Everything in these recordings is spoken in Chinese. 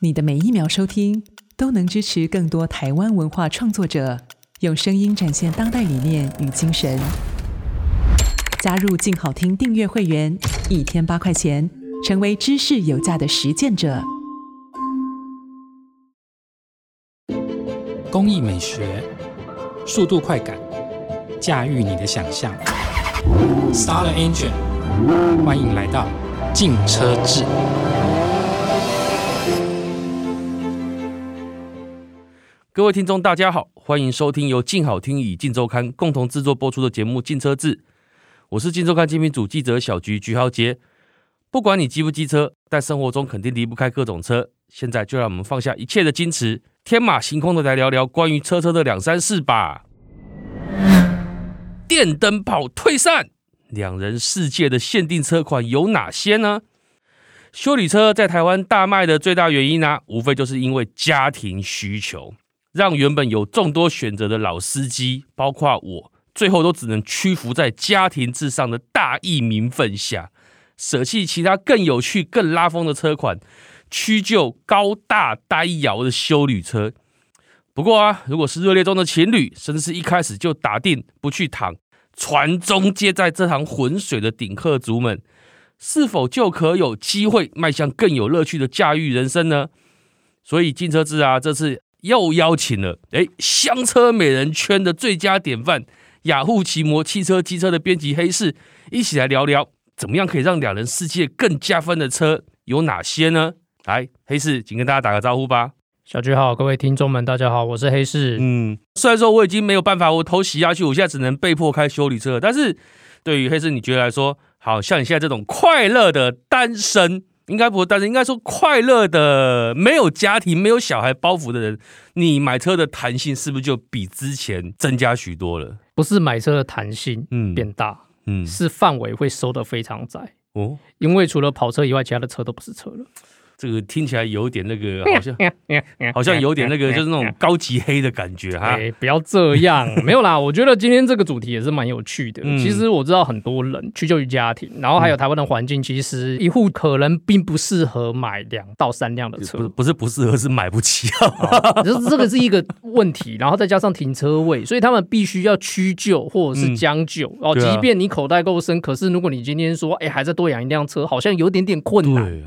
你的每一秒收听，都能支持更多台湾文化创作者，用声音展现当代理念与精神。加入镜好听订阅会员，一天八块钱，成为知识有价的实践者。工艺美学，速度快感，驾驭你的想象。Star Engine，欢迎来到镜车志。各位听众，大家好，欢迎收听由静好听与镜周刊共同制作播出的节目《镜车志》，我是镜周刊精品组记者小菊菊豪杰。不管你机不机车，但生活中肯定离不开各种车。现在就让我们放下一切的矜持，天马行空的来聊聊关于车车的两三事吧。电灯泡退散，两人世界的限定车款有哪些呢？修理车在台湾大卖的最大原因呢、啊，无非就是因为家庭需求。让原本有众多选择的老司机，包括我，最后都只能屈服在家庭至上的大义名分下，舍弃其他更有趣、更拉风的车款，屈就高大呆摇的修旅车。不过啊，如果是热恋中的情侣，甚至是一开始就打定不去躺，传宗接代这趟浑水的顶客族们，是否就可有机会迈向更有乐趣的驾驭人生呢？所以镜车志啊，这次。又邀请了哎，香车美人圈的最佳典范，雅虎奇摩汽车机车的编辑黑市，一起来聊聊，怎么样可以让两人世界更加分的车有哪些呢？来，黑市，请跟大家打个招呼吧。小菊好，各位听众们，大家好，我是黑市。嗯，虽然说我已经没有办法，我头洗下去，我现在只能被迫开修理车，但是对于黑市，你觉得来说，好像你现在这种快乐的单身。应该不会，但是应该说快乐的，没有家庭、没有小孩包袱的人，你买车的弹性是不是就比之前增加许多了？不是买车的弹性嗯变大，嗯，是范围会收得非常窄哦，因为除了跑车以外，其他的车都不是车了。这个听起来有点那个，好像 好像有点那个，就是那种高级黑的感觉哈。不要这样，没有啦。我觉得今天这个主题也是蛮有趣的。其实我知道很多人屈就于家庭，然后还有台湾的环境，其实一户可能并不适合买两到三辆的车。不是不适合，是买不起。就是这个是一个问题，然后再加上停车位，所以他们必须要屈就或者是将就哦。即便你口袋够深，可是如果你今天说，哎，还在多养一辆车，好像有点点困难。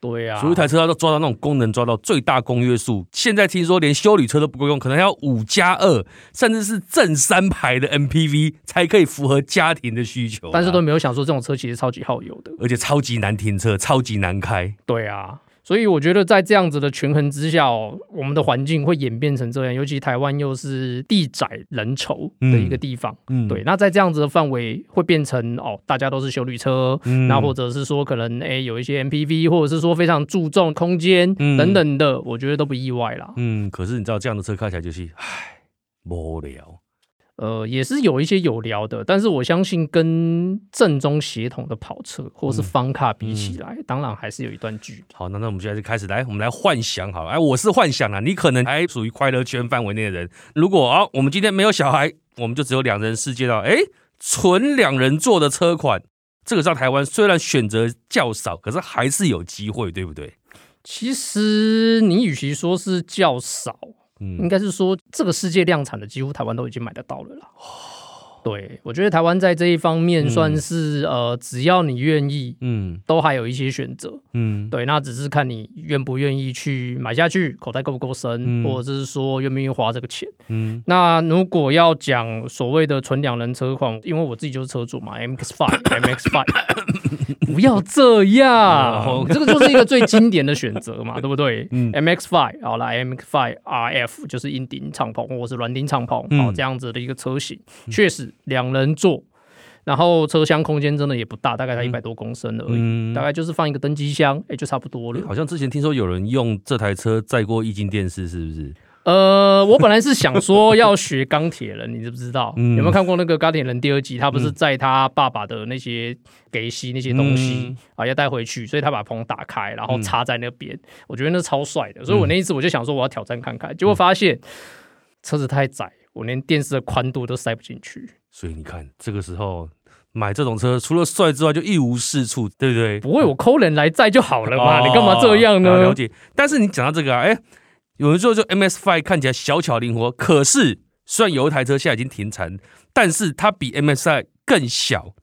对呀、啊，所以一台车要抓到那种功能，抓到最大公约数。现在听说连修理车都不够用，可能要五加二，甚至是正三排的 MPV 才可以符合家庭的需求。但是都没有想说这种车其实超级耗油的，而且超级难停车，超级难开。对啊。所以我觉得在这样子的权衡之下哦，我们的环境会演变成这样，尤其台湾又是地窄人稠的一个地方，嗯，对。那在这样子的范围会变成哦，大家都是修旅车，嗯，那或者是说可能诶有一些 MPV，或者是说非常注重空间等等的，我觉得都不意外啦。嗯，可是你知道这样的车开起来就是唉无聊。呃，也是有一些有聊的，但是我相信跟正宗协同的跑车或是方卡比起来，嗯嗯、当然还是有一段距离。好，那那我们现在就开始来，我们来幻想好了。哎，我是幻想啊，你可能还属于快乐圈范围内的人。如果啊，我们今天没有小孩，我们就只有两人世界了。哎，纯两人座的车款，这个在台湾虽然选择较少，可是还是有机会，对不对？其实你与其说是较少。应该是说，这个世界量产的几乎台湾都已经买得到了啦。对，我觉得台湾在这一方面算是、嗯、呃，只要你愿意，嗯，都还有一些选择，嗯，对，那只是看你愿不愿意去买下去，口袋够不够深，嗯、或者是说愿不愿意花这个钱，嗯。那如果要讲所谓的纯两人车况，因为我自己就是车主嘛，MX Five、MX Five，不要这样，这个就是一个最经典的选择嘛，对不对？嗯，MX Five 好来，MX Five RF 就是硬顶敞篷或者是软顶敞篷，好这样子的一个车型，确实。两人座，然后车厢空间真的也不大，大概才一百多公升而已，嗯、大概就是放一个登机箱，哎、欸，就差不多了。好像之前听说有人用这台车载过液晶电视，是不是？呃，我本来是想说要学钢铁人，你知不知道？嗯、有没有看过那个钢铁人第二集？他不是载他爸爸的那些给息那些东西啊，要带回去，所以他把棚打开，然后插在那边。嗯、我觉得那超帅的，所以我那一次我就想说我要挑战看看，结果发现车子太窄。我连电视的宽度都塞不进去，所以你看，这个时候买这种车除了帅之外就一无是处，对不对？不会，我抠人来载就好了嘛，哦、你干嘛这样呢？了解。但是你讲到这个啊，哎，有人说就 MS Five 看起来小巧灵活，可是虽然有一台车现在已经停产，但是它比 MS Five 更小、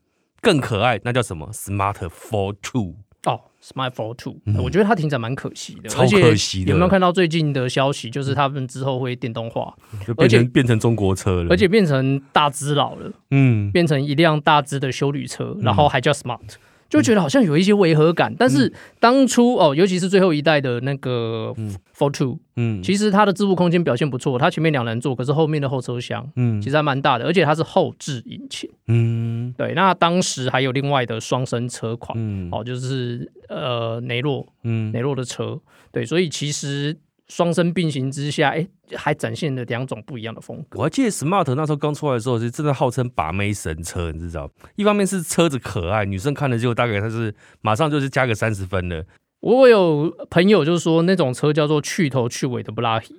更可爱，那叫什么？Smart Four Two。哦，Smart Fortwo，我觉得它停产蛮可惜的，超可惜的。有没有看到最近的消息？就是他们之后会电动化，就变成变成中国车了，而且变成大只佬了，嗯，变成一辆大只的修旅车，然后还叫 Smart。就觉得好像有一些违和感，但是当初哦，尤其是最后一代的那个 Fortwo，嗯，其实它的置物空间表现不错，它前面两人座，可是后面的后车厢，嗯，其实还蛮大的，而且它是后置引擎，嗯，对。那当时还有另外的双生车款，嗯，哦，就是呃雷诺，嗯，雷诺的车，对，所以其实。双生并行之下，哎、欸，还展现了两种不一样的风格。我还记得 Smart 那时候刚出来的时候，是真的号称把妹神车，你知道？一方面是车子可爱，女生看了之后大概它是马上就是加个三十分的。我有朋友就是说，那种车叫做去头去尾的布拉提，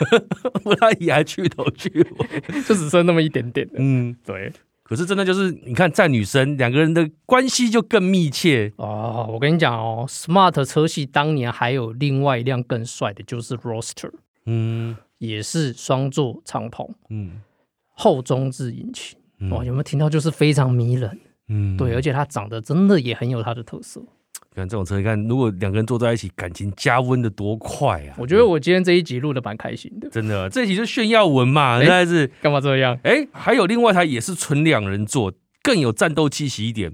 布拉提还去头去尾，就只剩那么一点点的。嗯，对。可是真的就是，你看在女生两个人的关系就更密切。哦。我跟你讲哦，Smart 车系当年还有另外一辆更帅的，就是 Roadster，嗯，也是双座敞篷，嗯，后中置引擎，哇、哦，有没有听到？就是非常迷人，嗯，对，而且它长得真的也很有它的特色。看这种车，你看如果两个人坐在一起，感情加温的多快啊！我觉得我今天这一集录的蛮开心的，真的，这一集就炫耀文嘛，实在是干嘛这样？哎、欸，还有另外一台也是纯两人座，更有战斗气息一点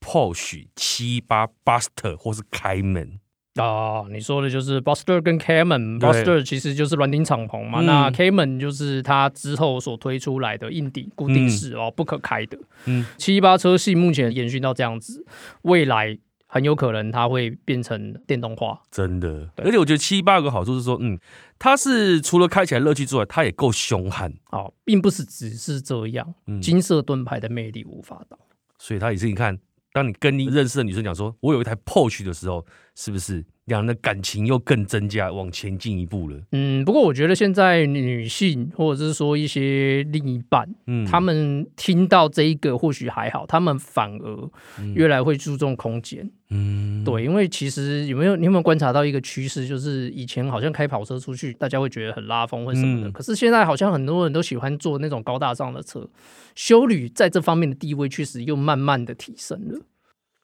，Porsche 718 Boxster 或是 Cayman 啊，你说的就是 Boxster 跟 Cayman，Boxster 其实就是软顶敞篷嘛，嗯、那 Cayman 就是它之后所推出来的硬顶固定式哦，嗯、不可开的。嗯，七八车系目前延续到这样子，未来。很有可能它会变成电动化，真的。而且我觉得七八有个好处是说，嗯，它是除了开起来乐趣之外，它也够凶悍。哦，并不是只是这样，嗯、金色盾牌的魅力无法挡。所以它也是，你看，当你跟你认识的女生讲说，我有一台 Porsche 的时候，是不是？两人的感情又更增加，往前进一步了。嗯，不过我觉得现在女性或者是说一些另一半，嗯，他们听到这一个或许还好，他们反而越来会注重空间。嗯，对，因为其实有没有你有没有观察到一个趋势，就是以前好像开跑车出去，大家会觉得很拉风或什么的，嗯、可是现在好像很多人都喜欢坐那种高大上的车，修旅在这方面的地位确实又慢慢的提升了。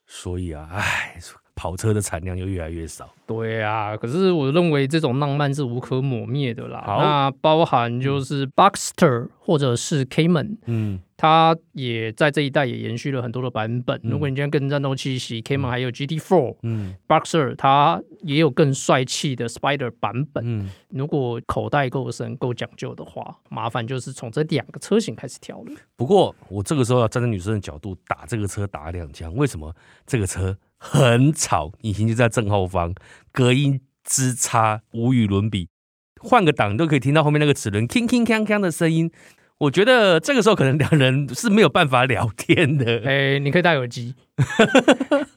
所以啊，唉。跑车的产量又越来越少。对啊，可是我认为这种浪漫是无可磨灭的啦。好那包含就是 Boxster 或者是 Cayman，嗯，它也在这一代也延续了很多的版本。嗯、如果你今天跟战斗气息，Cayman 还有 GT4，嗯，Boxster 它也有更帅气的 Spider 版本。嗯，如果口袋够深、够讲究的话，麻烦就是从这两个车型开始挑了。不过我这个时候要站在女生的角度打这个车打两枪，为什么这个车？很吵，引擎就在正后方，隔音之差无与伦比。换个档都可以听到后面那个齿轮铿铿锵锵的声音。我觉得这个时候可能两人是没有办法聊天的。哎、欸，你可以戴耳机，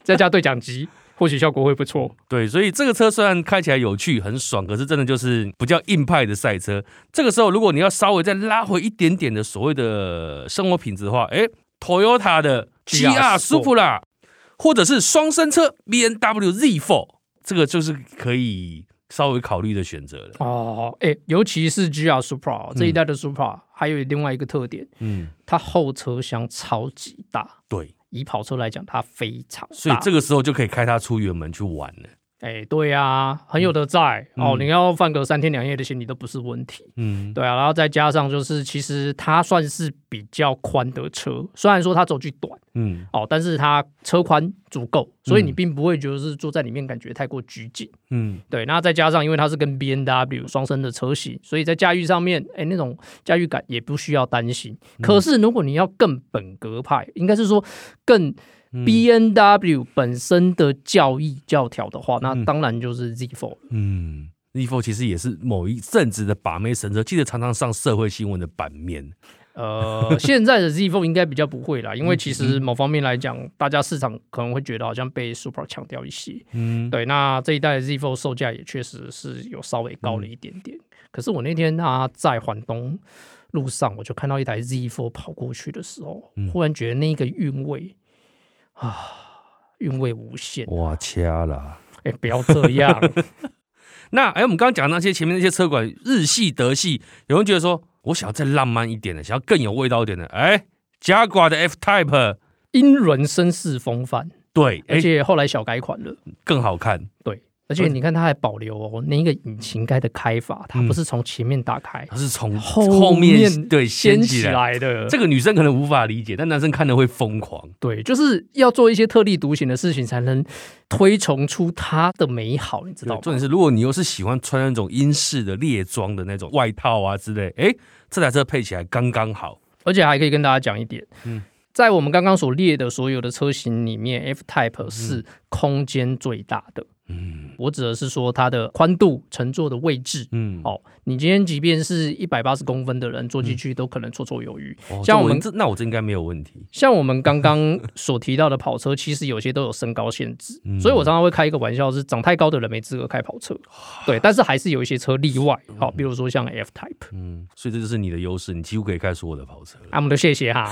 再加对讲机，或许效果会不错。对，所以这个车虽然开起来有趣、很爽，可是真的就是不叫硬派的赛车。这个时候，如果你要稍微再拉回一点点的所谓的生活品质的话，哎、欸，Toyota 的 GR Supra。或者是双生车 B N W Z Four，这个就是可以稍微考虑的选择了。哦，哎，尤其是 GR Supra 这一代的 Supra，、嗯、还有另外一个特点，嗯，它后车厢超级大。对，以跑车来讲，它非常大，所以这个时候就可以开它出远门去玩了。哎，对呀、啊，很有得载、嗯、哦，你要放个三天两夜的行李都不是问题。嗯，对啊，然后再加上就是，其实它算是比较宽的车，虽然说它轴距短，嗯，哦，但是它车宽足够，所以你并不会觉得是坐在里面感觉太过拘谨。嗯，对，那再加上因为它是跟 B N W 双生的车型，所以在驾驭上面，哎，那种驾驭感也不需要担心。嗯、可是如果你要更本格派，应该是说更。B N W 本身的教义教条的话，那当然就是 Z4 了。嗯，Z Four 其实也是某一阵子的把妹神车，记得常常上社会新闻的版面。呃，现在的 Z Four 应该比较不会啦，因为其实某方面来讲，大家市场可能会觉得好像被 Super 强调一些。嗯，对，那这一代 Z Four 售价也确实是有稍微高了一点点。嗯、可是我那天他在环东。路上我就看到一台 Z Four 跑过去的时候，嗯忽然觉得那个韵味啊，韵味无限。哇，掐了！哎，不要这样。那哎，我们刚刚讲那些前面那些车款，日系、德系，有人觉得说我想要再浪漫一点的，想要更有味道一点的，哎，Jaguar 的 F Type，英伦绅士风范，对，而且后来小改款了，更好看。对。而且你看，它还保留哦，那个引擎盖的开法，它不是从前面打开，它是从后面对掀起来的。这个女生可能无法理解，但男生看了会疯狂。对，就是要做一些特立独行的事情，才能推崇出它的美好，你知道吗？重点是，如果你又是喜欢穿那种英式的猎装的那种外套啊之类，哎，这台车配起来刚刚好。而且还可以跟大家讲一点，嗯，在我们刚刚所列的所有的车型里面，F Type 是空间最大的。嗯，我指的是说它的宽度、乘坐的位置。嗯，哦，你今天即便是一百八十公分的人坐进去，都可能绰绰有余。哦、像我们这，那我这应该没有问题。像我们刚刚所提到的跑车，其实有些都有身高限制，嗯、所以我常常会开一个玩笑，是长太高的人没资格开跑车。对，但是还是有一些车例外。好、哦，比如说像 F Type。嗯，所以这就是你的优势，你几乎可以开所有的跑车。啊，我们都谢谢哈。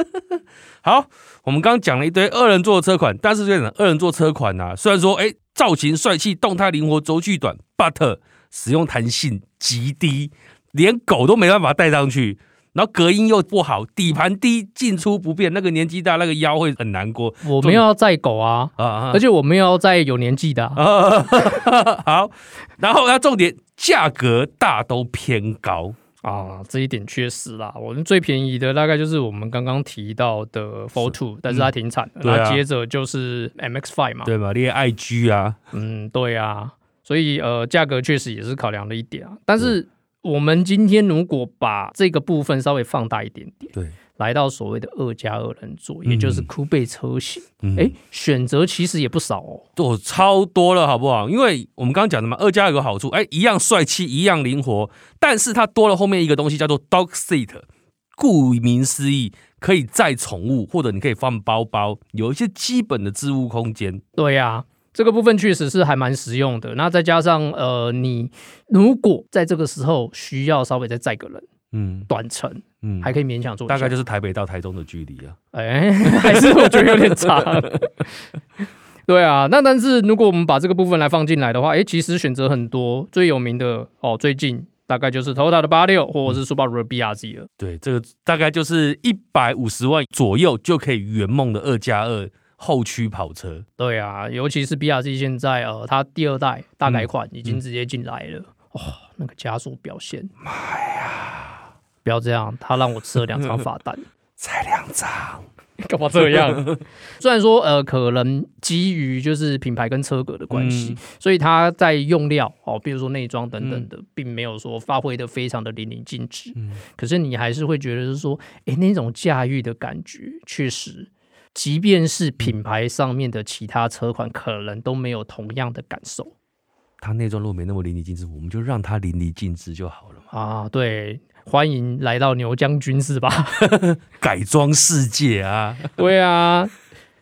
好，我们刚刚讲了一堆二人座的车款，但是这种二人座车款呢、啊，虽然说哎。诶造型帅气，动态灵活，轴距短，but 使用弹性极低，连狗都没办法带上去。然后隔音又不好，底盘低，进出不便。那个年纪大，那个腰会很难过。我们要载狗啊，啊，而且我们要载有年纪的 好，然后它重点，价格大都偏高。啊，这一点确实啦。我们最便宜的大概就是我们刚刚提到的 Fortwo，但是它停产了。那、接着就是 MX Five 嘛，对吧，连 IG 啊，嗯，对啊。所以呃，价格确实也是考量了一点啊。但是我们今天如果把这个部分稍微放大一点点，对。来到所谓的二加二人座，也就是酷贝车型，哎、嗯，选择其实也不少哦，都超多了，好不好？因为我们刚刚讲的嘛，二加二有个好处，哎，一样帅气，一样灵活，但是它多了后面一个东西叫做 dog seat，顾名思义，可以载宠物，或者你可以放包包，有一些基本的置物空间。对呀、啊，这个部分确实是还蛮实用的。那再加上呃，你如果在这个时候需要稍微再载个人。嗯，短程，嗯，还可以勉强做，大概就是台北到台中的距离啊。哎、欸，还是我觉得有点长。对啊，那但是如果我们把这个部分来放进来的话，哎、欸，其实选择很多，最有名的哦，最近大概就是 Toyota 的八六或者是 Subaru 的 BRZ 了。对，这个大概就是一百五十万左右就可以圆梦的二加二后驱跑车。对啊，尤其是 BRZ 现在呃，它第二代大改款已经直接进来了，哇、嗯嗯哦，那个加速表现，妈呀！不要这样，他让我吃了两张罚单，才两张，干嘛这样？虽然说呃，可能基于就是品牌跟车格的关系，嗯、所以它在用料哦，比如说内装等等的，嗯、并没有说发挥的非常的淋漓尽致。嗯、可是你还是会觉得是说，哎，那种驾驭的感觉，确实，即便是品牌上面的其他车款，可能都没有同样的感受。它内装如果没那么淋漓尽致，我们就让它淋漓尽致就好了嘛。啊，对。欢迎来到牛将军是吧？改装世界啊！对啊。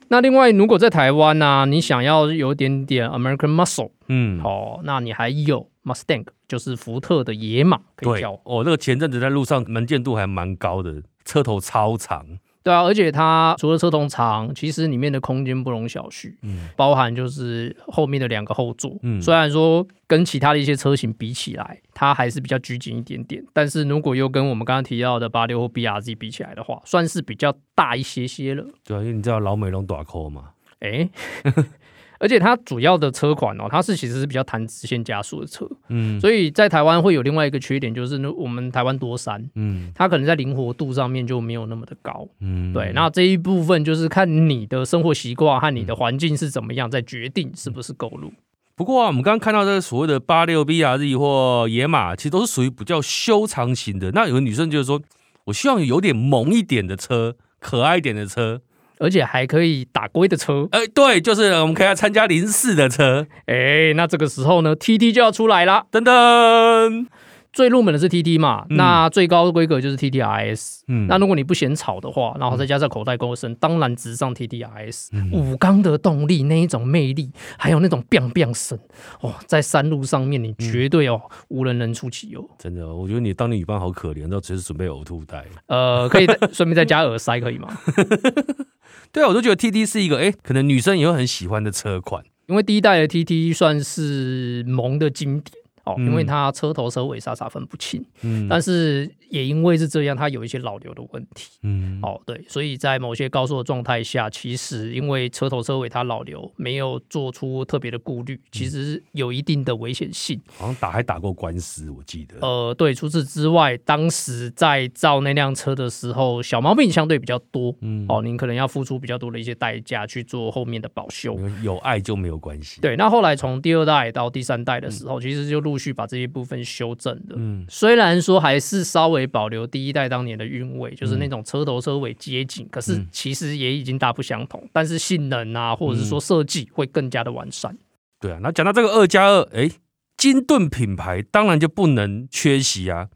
那另外，如果在台湾呢、啊，你想要有点点 American Muscle，嗯，哦，那你还有 Mustang，就是福特的野马可以挑。哦，那个前阵子在路上能见度还蛮高的，车头超长。对啊，而且它除了车头长，其实里面的空间不容小觑，嗯，包含就是后面的两个后座，嗯，虽然说跟其他的一些车型比起来，它还是比较拘谨一点点，但是如果又跟我们刚刚提到的八六或 BRZ 比起来的话，算是比较大一些些了。对啊，因为你知道老美龙短扣嘛，哎。而且它主要的车款哦，它是其实是比较弹直线加速的车，嗯，所以在台湾会有另外一个缺点，就是我们台湾多山，嗯，它可能在灵活度上面就没有那么的高，嗯，对，那这一部分就是看你的生活习惯和你的环境是怎么样，再决定是不是购入。不过啊，我们刚刚看到这个所谓的八六 BRZ 或野马，其实都是属于比较修长型的。那有个女生就是说，我希望有点萌一点的车，可爱一点的车。而且还可以打龟的车，哎、欸，对，就是我们可以来参加零四的车，哎、欸，那这个时候呢，TT 就要出来啦，噔噔最入门的是 TT 嘛，嗯、那最高的规格就是 TTRS。嗯，那如果你不嫌吵的话，然后再加上口袋够深，嗯、当然直上 TTRS。嗯、五缸的动力那一种魅力，还有那种 biang biang 声，哦，在山路上面你绝对哦、嗯、无人能出其右。真的，我觉得你当你女伴好可怜，都随时准备呕吐袋。呃，可以顺便再加耳塞，可以吗？对啊，我都觉得 TT 是一个哎，可能女生也会很喜欢的车款，因为第一代的 TT 算是萌的经典。哦，因为它车头车尾傻傻分不清，嗯，但是也因为是这样，它有一些老流的问题，嗯，哦，对，所以在某些高速的状态下，其实因为车头车尾它老流，没有做出特别的顾虑，其实有一定的危险性。好像打还打过官司，我记得。呃，对，除此之外，当时在造那辆车的时候，小毛病相对比较多，嗯，哦，您可能要付出比较多的一些代价去做后面的保修。有爱就没有关系。对，那后来从第二代到第三代的时候，嗯、其实就陆续把这些部分修正的。嗯，虽然说还是稍微保留第一代当年的韵味，就是那种车头车尾接近，嗯、可是其实也已经大不相同。但是性能啊，或者是说设计会更加的完善。对啊，那讲到这个二加二，哎，金盾品牌当然就不能缺席啊。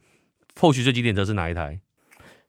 或许最经典的是哪一台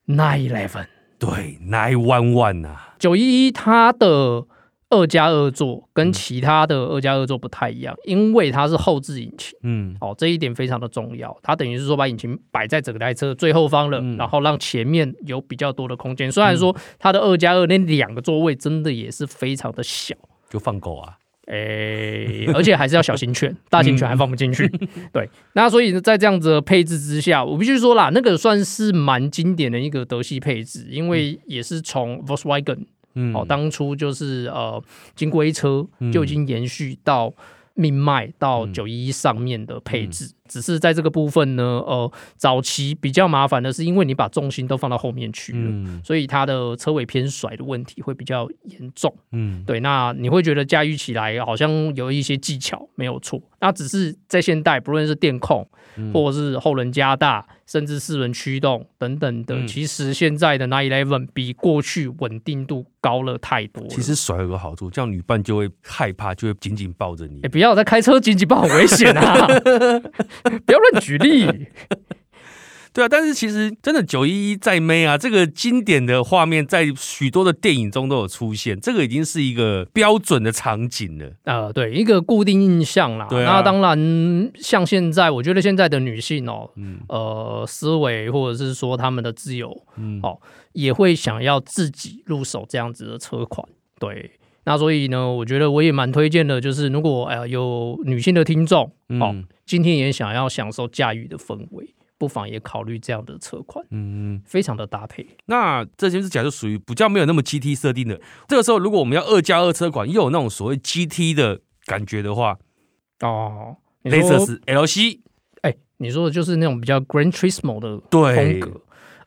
？Nine Eleven。对，Nine One One 啊，九一一它的。二加二座跟其他的二加二座不太一样，因为它是后置引擎，嗯，哦，这一点非常的重要。它等于是说把引擎摆在整个台车最后方了，嗯、然后让前面有比较多的空间。虽然说它的二加二那两个座位真的也是非常的小，就放狗啊，诶、欸，而且还是要小型犬，大型犬还放不进去。对，那所以在这样子的配置之下，我必须说啦，那个算是蛮经典的一个德系配置，因为也是从 Volkswagen。嗯，哦，当初就是呃，金龟车就已经延续到命脉到九一一上面的配置。只是在这个部分呢，呃，早期比较麻烦的是，因为你把重心都放到后面去了，嗯、所以它的车尾偏甩的问题会比较严重。嗯，对，那你会觉得驾驭起来好像有一些技巧，没有错。那只是在现代，不论是电控，或者是后轮加大，甚至四轮驱动等等的，嗯、其实现在的 Nine Eleven 比过去稳定度高了太多了。其实甩有个好处，这样女伴就会害怕，就会紧紧抱着你。哎，不要再开车紧紧抱，很危险啊！不要乱举例，对啊，但是其实真的九一一在妹啊，这个经典的画面在许多的电影中都有出现，这个已经是一个标准的场景了。呃，对，一个固定印象啦。对啊，那当然，像现在，我觉得现在的女性哦，嗯，呃，思维或者是说她们的自由，嗯，哦，也会想要自己入手这样子的车款，对。那所以呢，我觉得我也蛮推荐的，就是如果哎呀有女性的听众，哦，嗯、今天也想要享受驾驭的氛围，不妨也考虑这样的车款，嗯，非常的搭配。那这就是讲就属于比较没有那么 GT 设定的。这个时候，如果我们要二加二车款，又有那种所谓 GT 的感觉的话，哦，雷瑟斯 LC，哎，你说的就是那种比较 Gran Turismo 的风格。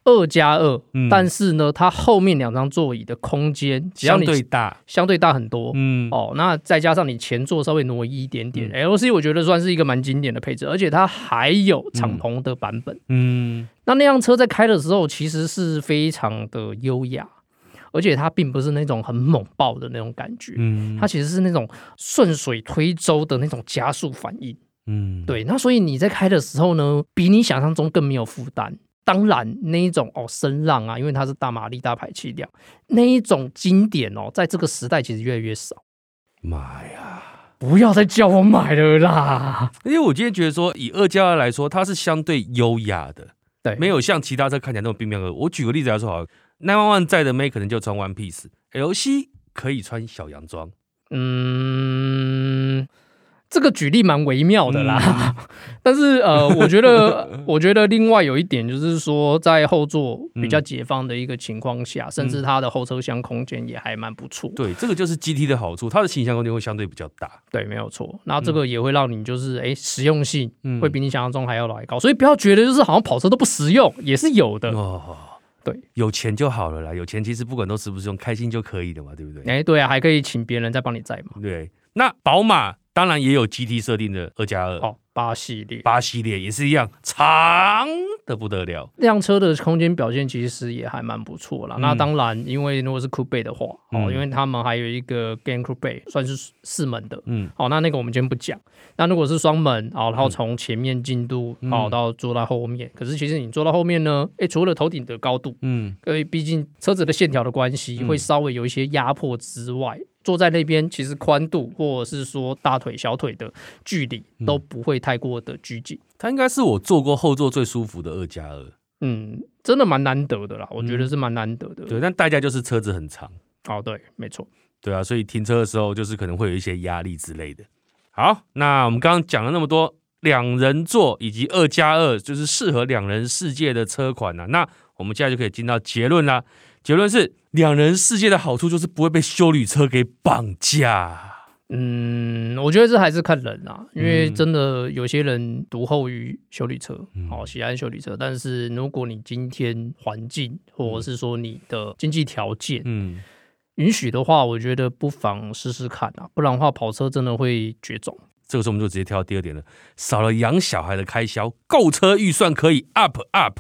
二加二，但是呢，它后面两张座椅的空间相对大，相对大很多。嗯，哦，那再加上你前座稍微挪移一点点，嗯，LC 我觉得算是一个蛮经典的配置，而且它还有敞篷的版本。嗯，那那辆车在开的时候其实是非常的优雅，而且它并不是那种很猛爆的那种感觉。嗯，它其实是那种顺水推舟的那种加速反应。嗯，对，那所以你在开的时候呢，比你想象中更没有负担。当然，那一种哦声浪啊，因为它是大马力、大排气量，那一种经典哦，在这个时代其实越来越少。妈呀！不要再叫我买了啦！因为我今天觉得说，以二加二来说，它是相对优雅的，对，没有像其他车看起来那么冰冰。我举个例子来说，好，nine one one 在的妹可能就穿 One Piece，LC 可以穿小洋装。嗯。这个举例蛮微妙的啦，嗯、但是呃，我觉得，我觉得另外有一点就是说，在后座比较解放的一个情况下，嗯、甚至它的后车厢空间也还蛮不错。对，这个就是 GT 的好处，它的行李箱空间会相对比较大。对，没有错。那这个也会让你就是哎、欸，实用性会比你想象中还要来高。所以不要觉得就是好像跑车都不实用，也是有的。哦，对，有钱就好了啦，有钱其实不管都实不实用，开心就可以的嘛，对不对？哎、欸，对啊，还可以请别人再帮你载嘛。对，那宝马。当然也有 GT 设定的二加二，哦，八系列，八系列也是一样长的不得了。辆车的空间表现其实也还蛮不错啦。嗯、那当然，因为如果是 Coupe 的话，嗯、哦，因为他们还有一个 Game Coupe 杯，算是四门的。嗯，好、哦，那那个我们今天不讲。那如果是双门，哦，然后从前面进度，嗯、哦，到坐到后面。可是其实你坐到后面呢，诶，除了头顶的高度，嗯，因为毕竟车子的线条的关系，会稍微有一些压迫之外。嗯坐在那边，其实宽度或者是说大腿、小腿的距离都不会太过的拘谨。它应该是我坐过后座最舒服的二加二。嗯，真的蛮难得的啦，我觉得是蛮难得的。对，但代价就是车子很长。哦，对，没错。对啊，所以停车的时候就是可能会有一些压力之类的。好，那我们刚刚讲了那么多两人座以及二加二，就是适合两人世界的车款呢、啊。那我们现在就可以进到结论啦。结论是，两人世界的好处就是不会被修旅车给绑架。嗯，我觉得这还是看人啊，因为真的有些人独厚于修理车，好、嗯、喜爱修理车。但是如果你今天环境或者是说你的经济条件，嗯，允许的话，我觉得不妨试试看啊，不然的话跑车真的会绝种。这个时候我们就直接跳到第二点了，少了养小孩的开销，购车预算可以 up up。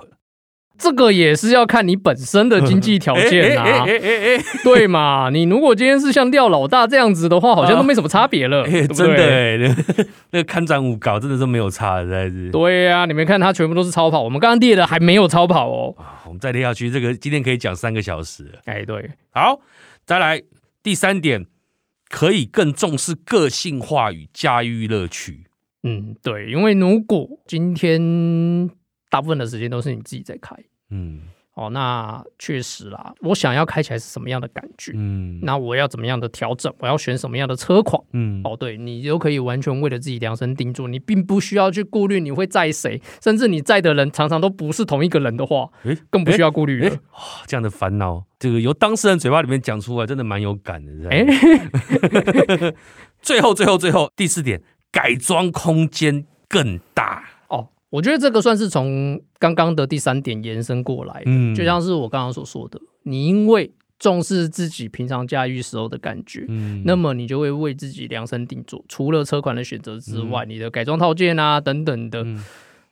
这个也是要看你本身的经济条件啊，对嘛？你如果今天是像廖老大这样子的话，好像都没什么差别了，对不对？真的，那个看展五搞真的是没有差的，在这。对呀，你们看他全部都是超跑，我们刚刚列的还没有超跑哦。我们再列下去，这个今天可以讲三个小时。哎，对，好，再来第三点，可以更重视个性化与驾驭乐趣。嗯，对，因为如果今天。大部分的时间都是你自己在开，嗯，哦，那确实啦。我想要开起来是什么样的感觉，嗯，那我要怎么样的调整？我要选什么样的车款，嗯，哦，对，你都可以完全为了自己量身定做，你并不需要去顾虑你会载谁，甚至你载的人常常都不是同一个人的话，诶更不需要顾虑了。哇，这样的烦恼，这个由当事人嘴巴里面讲出来，真的蛮有感的。哎，最后，最后，最后，第四点，改装空间更大。我觉得这个算是从刚刚的第三点延伸过来的，嗯，就像是我刚刚所说的，你因为重视自己平常驾驭时候的感觉，嗯，那么你就会为自己量身定做，除了车款的选择之外，嗯，你的改装套件啊等等的，嗯，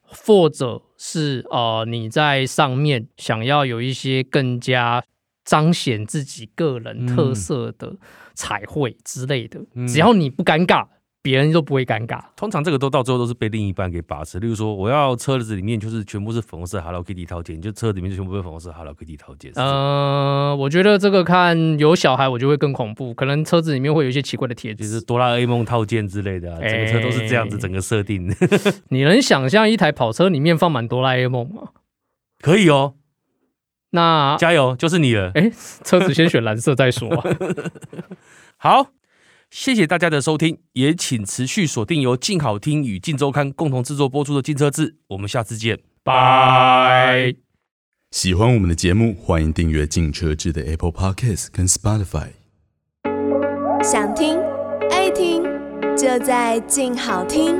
或者是呃你在上面想要有一些更加彰显自己个人特色的彩绘之类的，嗯，只要你不尴尬。别人都不会尴尬，通常这个都到最后都是被另一半给把持。例如说，我要车子里面就是全部是粉红色 Hello Kitty 套件，就车子里面就全部是粉红色 Hello Kitty 套件。呃，我觉得这个看有小孩，我就会更恐怖，可能车子里面会有一些奇怪的贴纸，就是哆啦 A 梦套件之类的、啊，整个车都是这样子，整个设定。欸、你能想象一台跑车里面放满哆啦 A 梦吗？可以哦，那加油，就是你了。哎、欸，车子先选蓝色再说、啊。好。谢谢大家的收听，也请持续锁定由静好听与静周刊共同制作播出的《静车志》，我们下次见，拜。喜欢我们的节目，欢迎订阅《静车志》的 Apple Podcast 跟 Spotify。想听爱听，就在静好听。